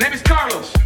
name is Carlos.